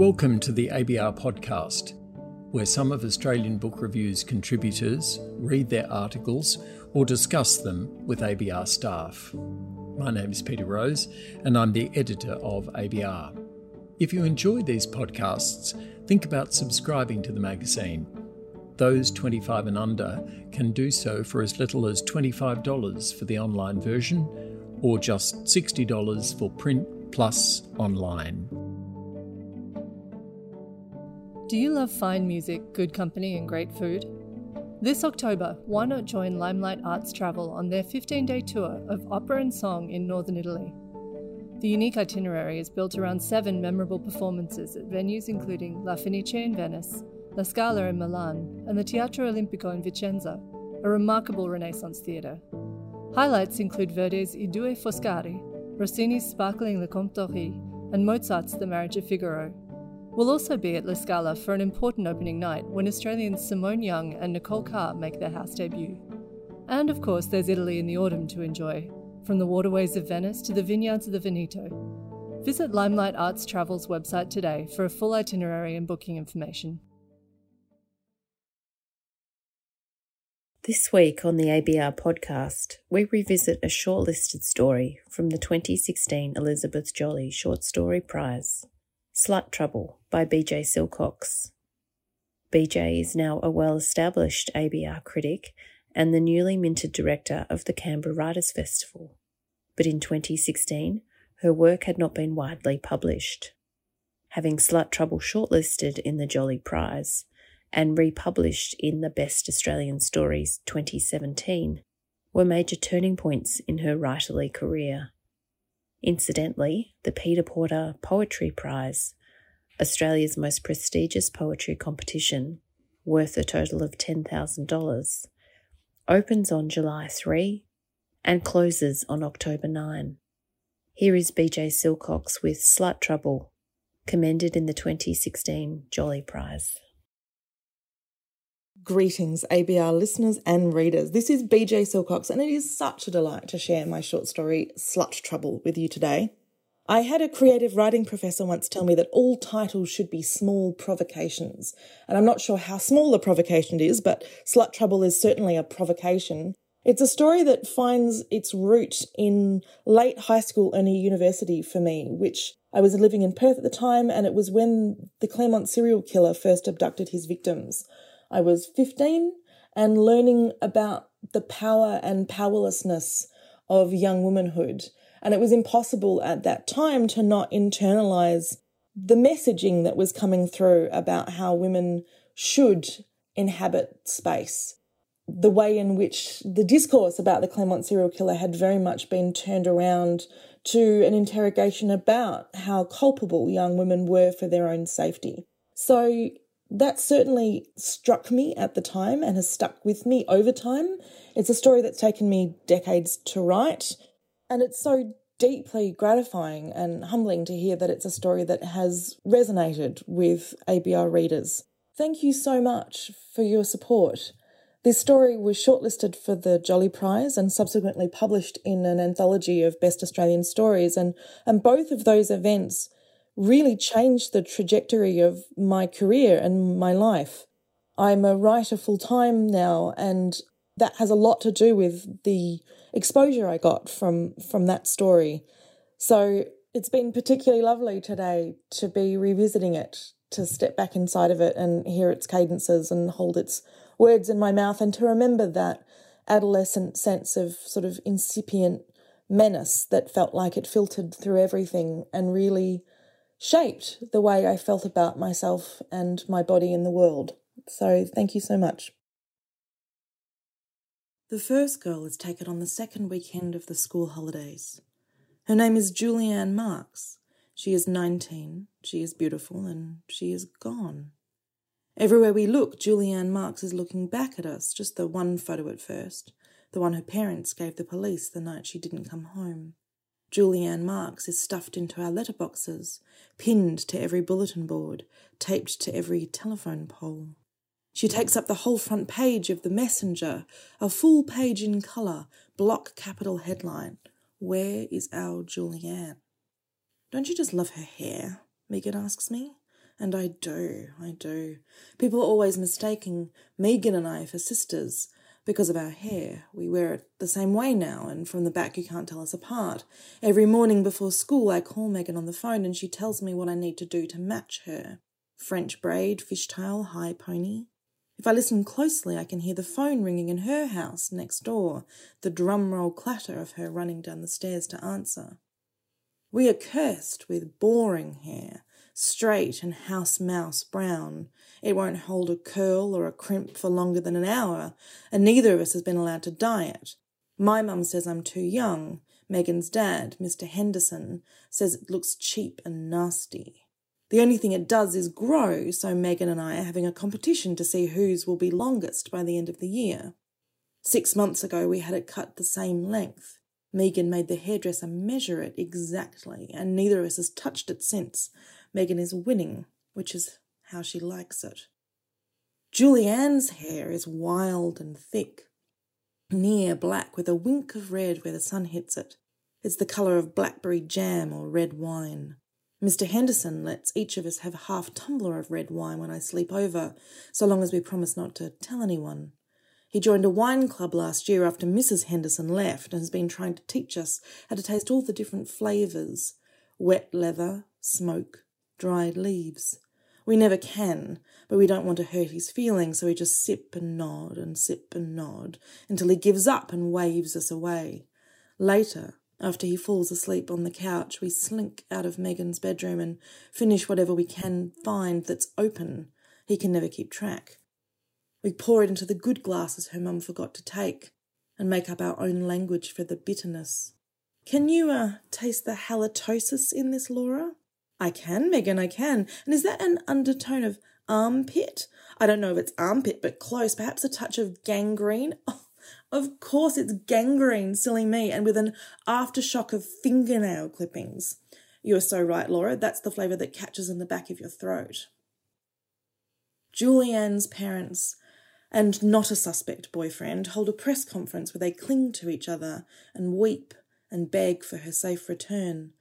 Welcome to the ABR podcast, where some of Australian Book Review's contributors read their articles or discuss them with ABR staff. My name is Peter Rose, and I'm the editor of ABR. If you enjoy these podcasts, think about subscribing to the magazine. Those 25 and under can do so for as little as $25 for the online version or just $60 for print plus online. Do you love fine music, good company, and great food? This October, why not join Limelight Arts Travel on their 15 day tour of opera and song in northern Italy? The unique itinerary is built around seven memorable performances at venues including La Fenice in Venice, La Scala in Milan, and the Teatro Olimpico in Vicenza, a remarkable Renaissance theatre. Highlights include Verdi's I Due Foscari, Rossini's Sparkling Le Comte d'Ory, and Mozart's The Marriage of Figaro, We'll also be at La Scala for an important opening night when Australians Simone Young and Nicole Car make their house debut. And of course, there's Italy in the autumn to enjoy, from the waterways of Venice to the vineyards of the Veneto. Visit Limelight Arts Travel's website today for a full itinerary and booking information. This week on the ABR podcast, we revisit a shortlisted story from the 2016 Elizabeth Jolley Short Story Prize. Slut Trouble by Beejay Silcox. Beejay is now a well established ABR critic and the newly minted director of the Canberra Writers Festival. But in 2016, her work had not been widely published. Having Slut Trouble shortlisted in the Jolley Prize and republished in the Best Australian Stories 2017 were major turning points in her writerly career. Incidentally, the Peter Porter Poetry Prize, Australia's most prestigious poetry competition, worth a total of $10,000, opens on July 3 and closes on October 9. Here is Beejay Silcox with Slut Trouble, commended in the 2016 Jolley Prize. Greetings, ABR listeners and readers. This is Beejay Silcox, and it is such a delight to share my short story, Slut Trouble, with you today. I had a creative writing professor once tell me that all titles should be small provocations, and I'm not sure how small a provocation is, but Slut Trouble is certainly a provocation. It's a story that finds its root in late high school, early university for me, which I was living in Perth at the time, and it was when the Claremont serial killer first abducted his victims. I was 15 and learning about the power and powerlessness of young womanhood. And it was impossible at that time to not internalize the messaging that was coming through about how women should inhabit space. The way in which the discourse about the Claremont serial killer had very much been turned around to an interrogation about how culpable young women were for their own safety. So that certainly struck me at the time and has stuck with me over time. It's a story that's taken me decades to write, and it's so deeply gratifying and humbling to hear that it's a story that has resonated with ABR readers. Thank you so much for your support. This story was shortlisted for the Jolley Prize and subsequently published in an anthology of Best Australian Stories, and, and both of those events really changed the trajectory of my career and my life. I'm a writer full time now, and that has a lot to do with the exposure I got from from that story. So it's been particularly lovely today to be revisiting it, to step back inside of it and hear its cadences and hold its words in my mouth, and to remember that adolescent sense of sort of incipient menace that felt like it filtered through everything and really shaped the way I felt about myself and my body in the world. So thank you so much. The first girl is taken on the second weekend of the school holidays. Her name is Julianne Marks. She is 19, she is beautiful, and she is gone. Everywhere we look, Julianne Marks is looking back at us, just the one photo at first, the one her parents gave the police the night she didn't come home. Julianne Marks is stuffed into our letterboxes, pinned to every bulletin board, taped to every telephone pole. She takes up the whole front page of The Messenger, a full page in colour, block capital headline Where is our Julianne? Don't you just love her hair? Megan asks me. And I do, I do. People are always mistaking Megan and I for sisters because of our hair. We wear it the same way now, and from the back you can't tell us apart. Every morning before school, I call Megan on the phone and she tells me what I need to do to match her. French braid, fishtail, high pony. If I listen closely, I can hear the phone ringing in her house next door, the drum roll clatter of her running down the stairs to answer. We are cursed with boring hair, straight and house mouse brown. It won't hold a curl or a crimp for longer than an hour, and neither of us has been allowed to dye it. My mum says I'm too young. Megan's dad, Mr. Henderson, says it looks cheap and nasty. The only thing it does is grow, so Megan and I are having a competition to see whose will be longest by the end of the year. Six months ago, we had it cut the same length. Megan made the hairdresser measure it exactly, and neither of us has touched it since. Megan is winning, which is how she likes it. Julianne's hair is wild and thick, near black with a wink of red where the sun hits it. It's the colour of blackberry jam or red wine. Mr. Henderson lets each of us have a half tumbler of red wine when I sleep over, so long as we promise not to tell anyone. He joined a wine club last year after Mrs. Henderson left and has been trying to teach us how to taste all the different flavours wet leather, smoke, dried leaves. We never can, but we don't want to hurt his feelings, so we just sip and nod and sip and nod until he gives up and waves us away. Later, after he falls asleep on the couch, we slink out of Megan's bedroom and finish whatever we can find that's open. He can never keep track. We pour it into the good glasses her mum forgot to take and make up our own language for the bitterness. Can you, uh, taste the halitosis in this, Laura? I can, Megan, I can. And is that an undertone of armpit? I don't know if it's armpit, but close. Perhaps a touch of gangrene. Oh, of course, it's gangrene, silly me, and with an aftershock of fingernail clippings. You are so right, Laura. That's the flavour that catches in the back of your throat. Julianne's parents and not a suspect boyfriend hold a press conference where they cling to each other and weep and beg for her safe return.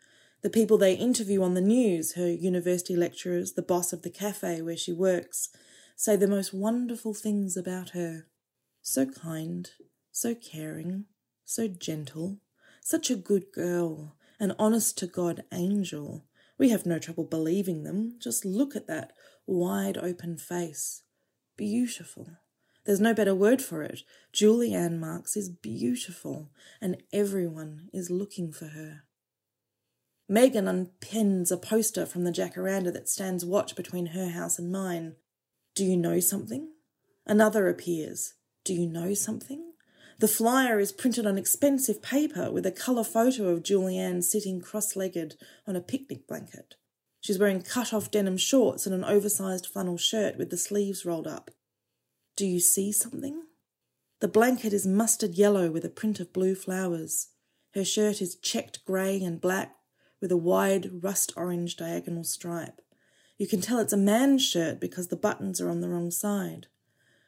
The people they interview on the news, her university lecturers, the boss of the cafe where she works, say the most wonderful things about her. So kind, so caring, so gentle, such a good girl, an honest to God angel. We have no trouble believing them. Just look at that wide open face. Beautiful. There's no better word for it. Julianne Marks is beautiful, and everyone is looking for her. Megan unpins a poster from the jacaranda that stands watch between her house and mine. Do you know something? Another appears. Do you know something? The flyer is printed on expensive paper with a colour photo of Julianne sitting cross legged on a picnic blanket. She's wearing cut off denim shorts and an oversized flannel shirt with the sleeves rolled up. Do you see something? The blanket is mustard yellow with a print of blue flowers. Her shirt is checked grey and black with a wide rust orange diagonal stripe. You can tell it's a man's shirt because the buttons are on the wrong side.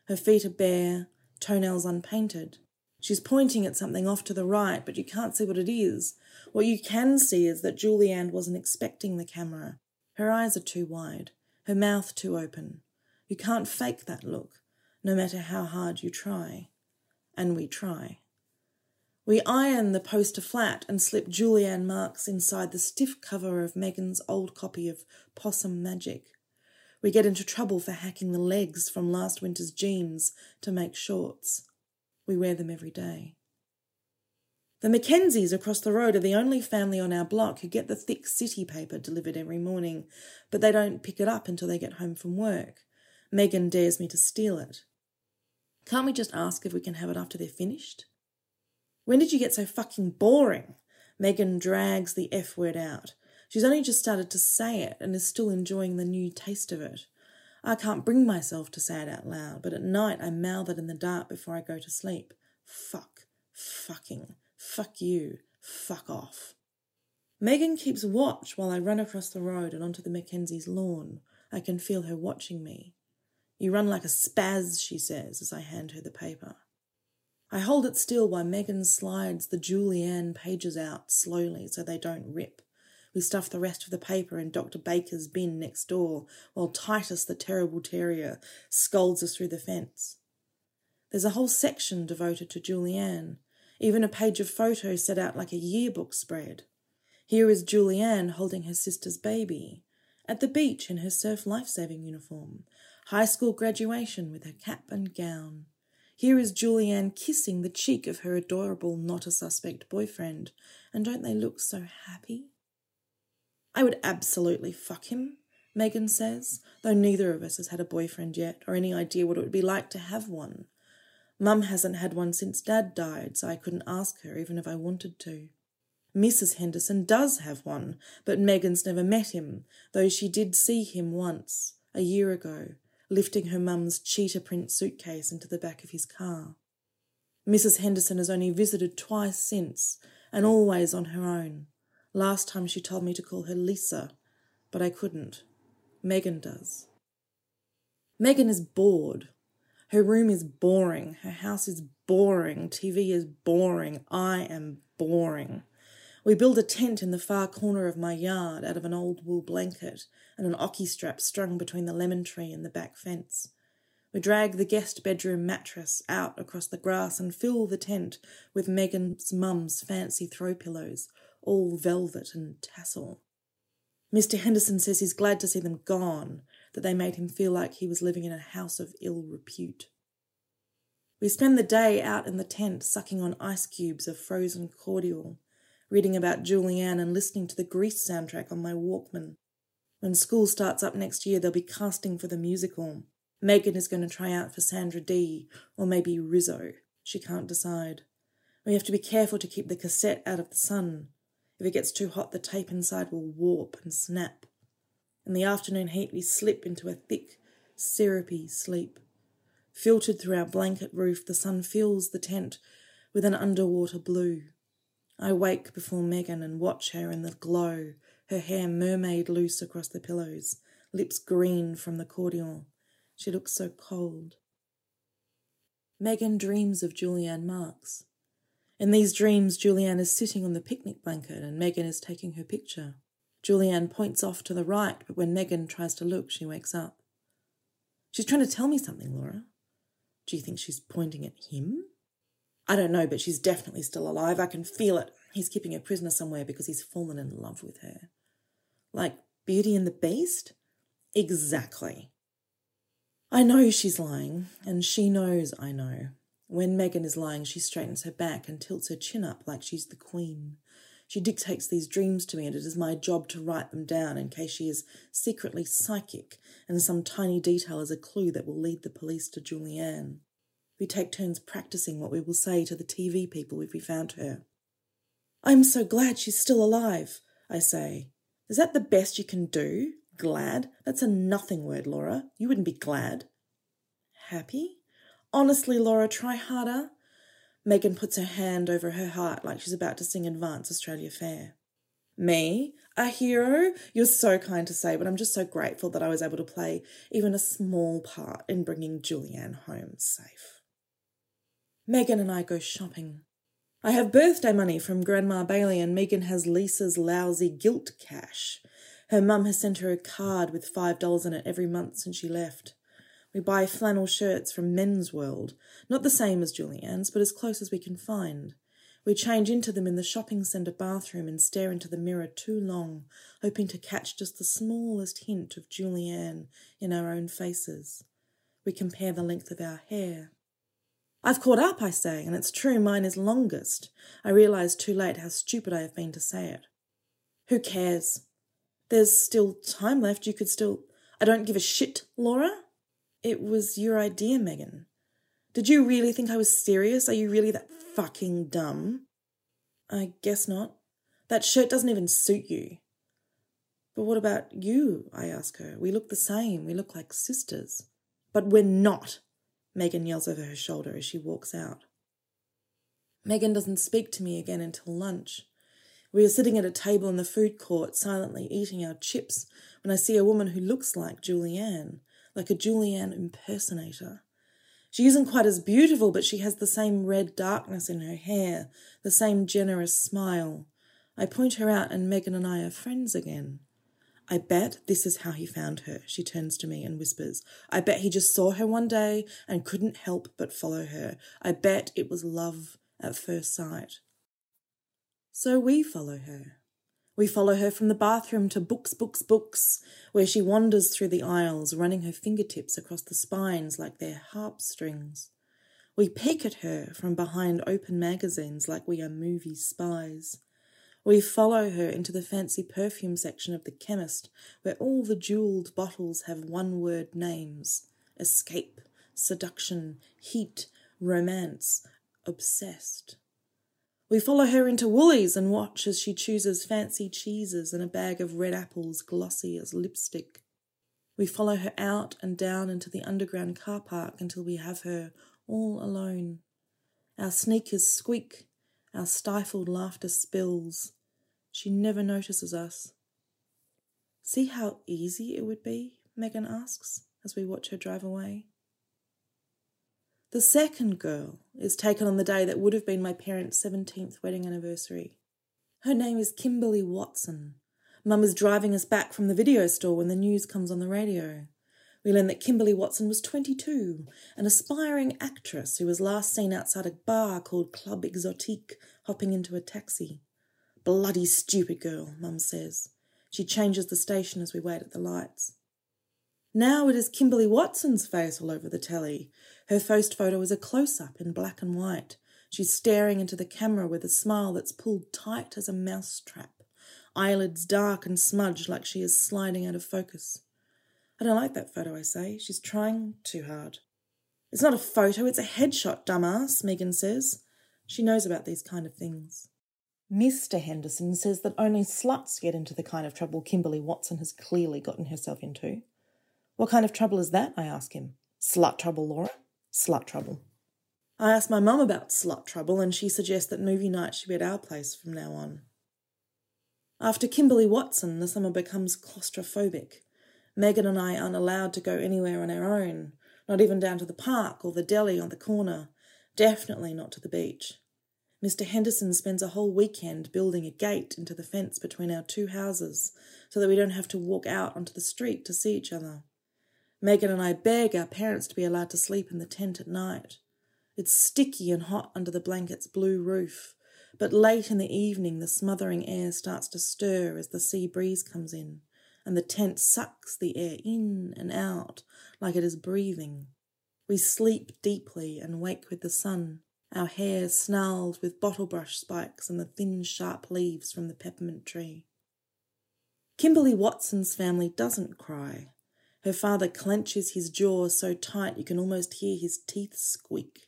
Her feet are bare, toenails unpainted. She's pointing at something off to the right, but you can't see what it is. What you can see is that Julianne wasn't expecting the camera. Her eyes are too wide, her mouth too open. You can't fake that look no matter how hard you try. And we try. We iron the poster flat and slip Julianne Marks inside the stiff cover of Megan's old copy of Possum Magic. We get into trouble for hacking the legs from last winter's jeans to make shorts. We wear them every day. The Mackenzies across the road are the only family on our block who get the thick city paper delivered every morning, but they don't pick it up until they get home from work. Megan dares me to steal it. Can't we just ask if we can have it after they're finished? When did you get so fucking boring? Megan drags the F word out. She's only just started to say it and is still enjoying the new taste of it. I can't bring myself to say it out loud, but at night I mouth it in the dark before I go to sleep. Fuck. Fucking. Fuck you. Fuck off. Megan keeps watch while I run across the road and onto the Mackenzies' lawn. I can feel her watching me. You run like a spaz, she says as I hand her the paper. I hold it still while Megan slides the Julianne pages out slowly so they don't rip. We stuff the rest of the paper in Dr. Baker's bin next door, while Titus, the terrible terrier, scolds us through the fence. There's a whole section devoted to Julianne, even a page of photos set out like a yearbook spread. Here is Julianne holding her sister's baby, at the beach in her surf lifesaving uniform, high school graduation with her cap and gown. Here is Julianne kissing the cheek of her adorable, not a suspect boyfriend, and don't they look so happy? I would absolutely fuck him, Megan says, though neither of us has had a boyfriend yet or any idea what it would be like to have one. Mum hasn't had one since Dad died, so I couldn't ask her even if I wanted to. Mrs. Henderson does have one, but Megan's never met him, though she did see him once, a year ago, lifting her mum's cheetah print suitcase into the back of his car. Mrs. Henderson has only visited twice since, and always on her own. Last time she told me to call her Lisa, but I couldn't. Megan does. Megan is bored. Her room is boring. Her house is boring. TV is boring. I am boring. We build a tent in the far corner of my yard out of an old wool blanket and an ocky strap strung between the lemon tree and the back fence. We drag the guest bedroom mattress out across the grass and fill the tent with Megan's mum's fancy throw pillows, all velvet and tassel. Mr. Henderson says he's glad to see them gone, that they made him feel like he was living in a house of ill repute. We spend the day out in the tent sucking on ice cubes of frozen cordial reading about Julianne and listening to the Grease soundtrack on my Walkman. When school starts up next year, they'll be casting for the musical. Megan is going to try out for Sandra Dee, or maybe Rizzo. She can't decide. We have to be careful to keep the cassette out of the sun. If it gets too hot, the tape inside will warp and snap. In the afternoon heat, we slip into a thick, syrupy sleep. Filtered through our blanket roof, the sun fills the tent with an underwater blue. I wake before Megan and watch her in the glow, her hair mermaid loose across the pillows, lips green from the cordial. She looks so cold. Megan dreams of Julianne Marks. In these dreams, Julianne is sitting on the picnic blanket and Megan is taking her picture. Julianne points off to the right, but when Megan tries to look, she wakes up. She's trying to tell me something, Laura. Do you think she's pointing at him? I don't know, but she's definitely still alive. I can feel it. He's keeping her prisoner somewhere because he's fallen in love with her. Like Beauty and the Beast? Exactly. I know she's lying, and she knows I know. When Megan is lying, she straightens her back and tilts her chin up like she's the queen. She dictates these dreams to me, and it is my job to write them down in case she is secretly psychic, and some tiny detail is a clue that will lead the police to Julianne. We take turns practicing what we will say to the TV people if we found her. I'm so glad she's still alive, I say. Is that the best you can do? Glad? That's a nothing word, Laura. You wouldn't be glad. Happy? Honestly, Laura, try harder. Megan puts her hand over her heart like she's about to sing Advance Australia Fair. Me? A hero? You're so kind to say, but I'm just so grateful that I was able to play even a small part in bringing Julianne home safe. Megan and I go shopping. I have birthday money from Grandma Bailey, and Megan has Lisa's lousy guilt cash. Her mum has sent her a card with $5 in it every month since she left. We buy flannel shirts from Men's World, not the same as Julianne's, but as close as we can find. We change into them in the shopping centre bathroom and stare into the mirror too long, hoping to catch just the smallest hint of Julianne in our own faces. We compare the length of our hair. I've caught up, I say, and it's true mine is longest. I realise too late how stupid I have been to say it. Who cares? There's still time left. You could still. I don't give a shit, Laura. It was your idea, Megan. Did you really think I was serious? Are you really that fucking dumb? I guess not. That shirt doesn't even suit you. But what about you? I ask her. We look the same. We look like sisters. But we're not, Megan yells over her shoulder as she walks out. Megan doesn't speak to me again until lunch. We are sitting at a table in the food court, silently eating our chips, when I see a woman who looks like Julianne, like a Julianne impersonator. She isn't quite as beautiful, but she has the same red darkness in her hair, the same generous smile. I point her out, and Megan and I are friends again. I bet this is how he found her, she turns to me and whispers. I bet he just saw her one day and couldn't help but follow her. I bet it was love at first sight. So we follow her. We follow her from the bathroom to books, books, books, where she wanders through the aisles, running her fingertips across the spines like they're harp strings. We peek at her from behind open magazines like we are movie spies. We follow her into the fancy perfume section of the chemist, where all the jewelled bottles have one word names escape, seduction, heat, romance, obsessed. We follow her into Woolies and watch as she chooses fancy cheeses and a bag of red apples glossy as lipstick. We follow her out and down into the underground car park until we have her all alone. Our sneakers squeak our stifled laughter spills. She never notices us. See how easy it would be? Megan asks as we watch her drive away. The second girl is taken on the day that would have been my parents' 17th wedding anniversary. Her name is Kimberly Watson. Mum is driving us back from the video store when the news comes on the radio. We learn that Kimberly Watson was 22, an aspiring actress who was last seen outside a bar called Club Exotique, hopping into a taxi. Bloody stupid girl, Mum says. She changes the station as we wait at the lights. Now it is Kimberly Watson's face all over the telly. Her first photo is a close up in black and white. She's staring into the camera with a smile that's pulled tight as a mouse trap, eyelids dark and smudged like she is sliding out of focus. I don't like that photo, I say. She's trying too hard. It's not a photo, it's a headshot, dumbass, Megan says. She knows about these kind of things. Mr. Henderson says that only sluts get into the kind of trouble Kimberly Watson has clearly gotten herself into. What kind of trouble is that? I ask him. Slut trouble, Laura. Slut trouble. I ask my mum about slut trouble, and she suggests that movie night should be at our place from now on. After Kimberly Watson, the summer becomes claustrophobic. Megan and I aren't allowed to go anywhere on our own, not even down to the park or the deli on the corner, definitely not to the beach. Mr. Henderson spends a whole weekend building a gate into the fence between our two houses so that we don't have to walk out onto the street to see each other. Megan and I beg our parents to be allowed to sleep in the tent at night. It's sticky and hot under the blanket's blue roof, but late in the evening the smothering air starts to stir as the sea breeze comes in and the tent sucks the air in and out like it is breathing. We sleep deeply and wake with the sun, our hair snarled with bottle brush spikes and the thin, sharp leaves from the peppermint tree. Kimberly Watson's family doesn't cry. Her father clenches his jaw so tight you can almost hear his teeth squeak.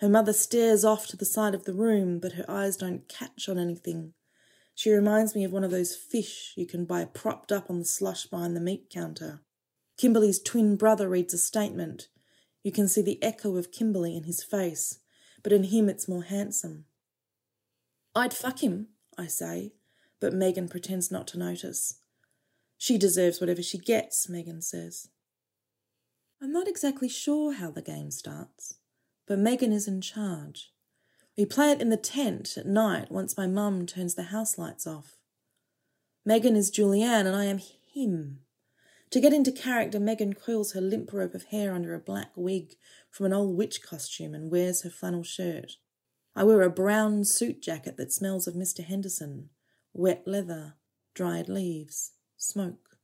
Her mother stares off to the side of the room, but her eyes don't catch on anything. She reminds me of one of those fish you can buy propped up on the slush behind the meat counter. Kimberly's twin brother reads a statement. You can see the echo of Kimberly in his face, but in him it's more handsome. I'd fuck him, I say, but Megan pretends not to notice. She deserves whatever she gets, Megan says. I'm not exactly sure how the game starts, but Megan is in charge. We play it in the tent at night once my mum turns the house lights off. Megan is Julianne and I am him. To get into character, Megan coils her limp rope of hair under a black wig from an old witch costume and wears her flannel shirt. I wear a brown suit jacket that smells of Mr. Henderson, wet leather, dried leaves, smoke.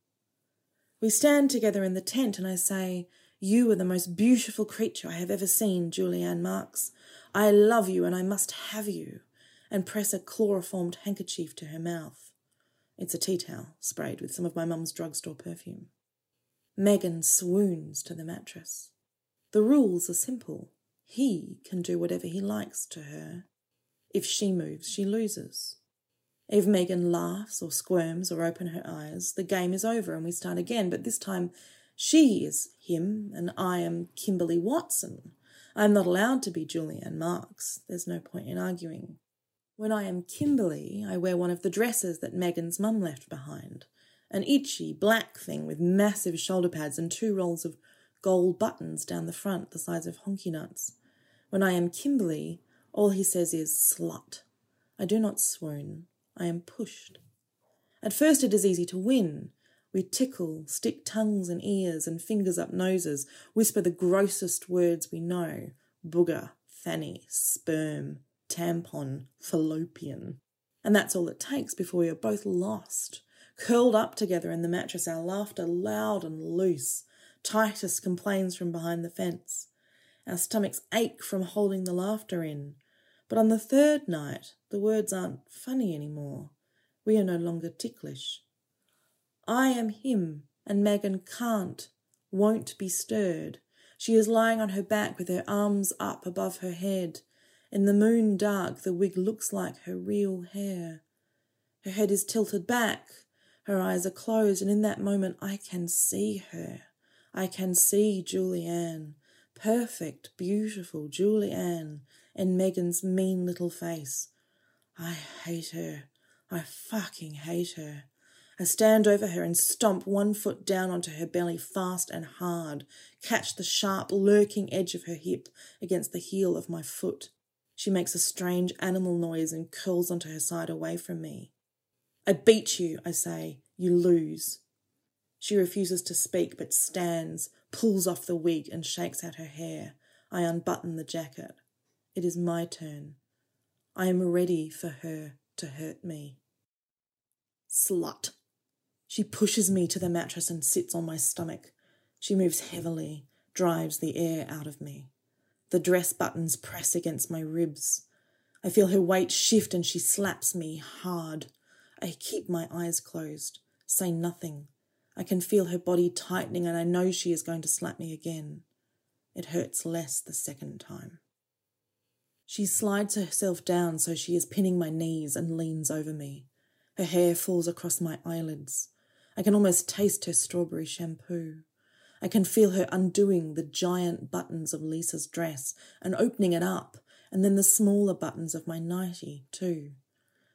We stand together in the tent and I say, You are the most beautiful creature I have ever seen, Julianne Marks. I love you and I must have you, and press a chloroformed handkerchief to her mouth. It's a tea towel sprayed with some of my mum's drugstore perfume. Megan swoons to the mattress. The rules are simple. He can do whatever he likes to her. If she moves, she loses. If Megan laughs or squirms or open her eyes, the game is over and we start again, but this time she is him and I am Kimberly Watson. I'm not allowed to be Julianne Marks. There's no point in arguing. When I am Kimberly, I wear one of the dresses that Megan's mum left behind. An itchy black thing with massive shoulder pads and two rolls of gold buttons down the front the size of honky nuts. When I am Kimberly, all he says is slut. I do not swoon. I am pushed. At first, it is easy to win. We tickle, stick tongues in ears and fingers up noses, whisper the grossest words we know booger, fanny, sperm, tampon, fallopian. And that's all it takes before we are both lost, curled up together in the mattress, our laughter loud and loose. Titus complains from behind the fence. Our stomachs ache from holding the laughter in. But on the third night, the words aren't funny anymore. We are no longer ticklish. I am him, and Megan can't, won't be stirred. She is lying on her back with her arms up above her head. In the moon dark, the wig looks like her real hair. Her head is tilted back, her eyes are closed, and in that moment I can see her. I can see Julianne, perfect, beautiful Julianne, in Megan's mean little face. I hate her. I fucking hate her. I stand over her and stomp one foot down onto her belly fast and hard, catch the sharp, lurking edge of her hip against the heel of my foot. She makes a strange animal noise and curls onto her side away from me. I beat you, I say. You lose. She refuses to speak but stands, pulls off the wig, and shakes out her hair. I unbutton the jacket. It is my turn. I am ready for her to hurt me. Slut. She pushes me to the mattress and sits on my stomach. She moves heavily, drives the air out of me. The dress buttons press against my ribs. I feel her weight shift and she slaps me hard. I keep my eyes closed, say nothing. I can feel her body tightening and I know she is going to slap me again. It hurts less the second time. She slides herself down so she is pinning my knees and leans over me. Her hair falls across my eyelids. I can almost taste her strawberry shampoo. I can feel her undoing the giant buttons of Lisa's dress and opening it up, and then the smaller buttons of my nightie, too.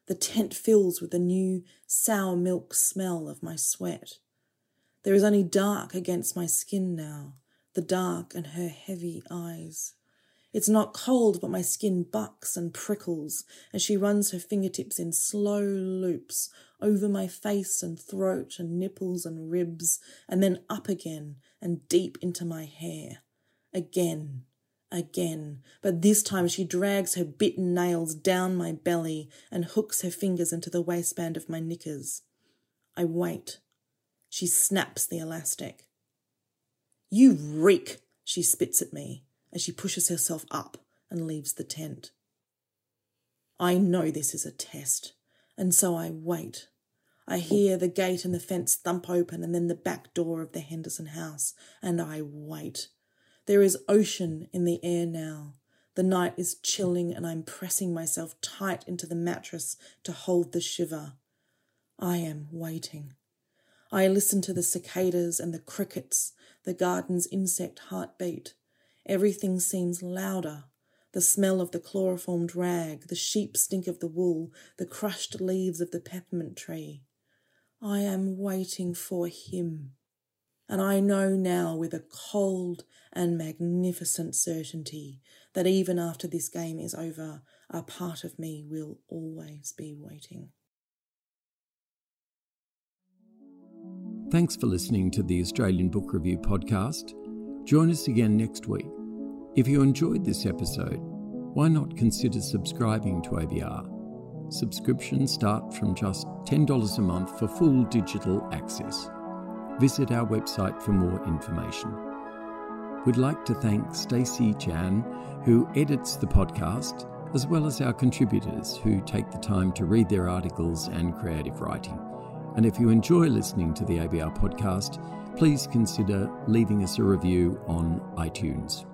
The tent fills with the new sour milk smell of my sweat. There is only dark against my skin now, the dark and her heavy eyes. It's not cold, but my skin bucks and prickles as she runs her fingertips in slow loops over my face and throat and nipples and ribs, and then up again and deep into my hair. Again, again, but this time she drags her bitten nails down my belly and hooks her fingers into the waistband of my knickers. I wait. She snaps the elastic. You reek, she spits at me as she pushes herself up and leaves the tent. I know this is a test, and so I wait. I hear the gate and the fence thump open and then the back door of the Henderson house, and I wait. There is ocean in the air now. The night is chilling, and I'm pressing myself tight into the mattress to hold the shiver. I am waiting. I listen to the cicadas and the crickets, the garden's insect heartbeat. Everything seems louder. The smell of the chloroformed rag, the sheep stink of the wool, the crushed leaves of the peppermint tree. I am waiting for him. And I know now with a cold and magnificent certainty that even after this game is over, a part of me will always be waiting. Thanks for listening to the Australian Book Review podcast. Join us again next week. If you enjoyed this episode, why not consider subscribing to ABR? Subscriptions start from just $10 a month for full digital access. Visit our website for more information. We'd like to thank Stacey Chan, who edits the podcast, as well as our contributors who take the time to read their articles and creative writing. And if you enjoy listening to the ABR podcast, please consider leaving us a review on iTunes.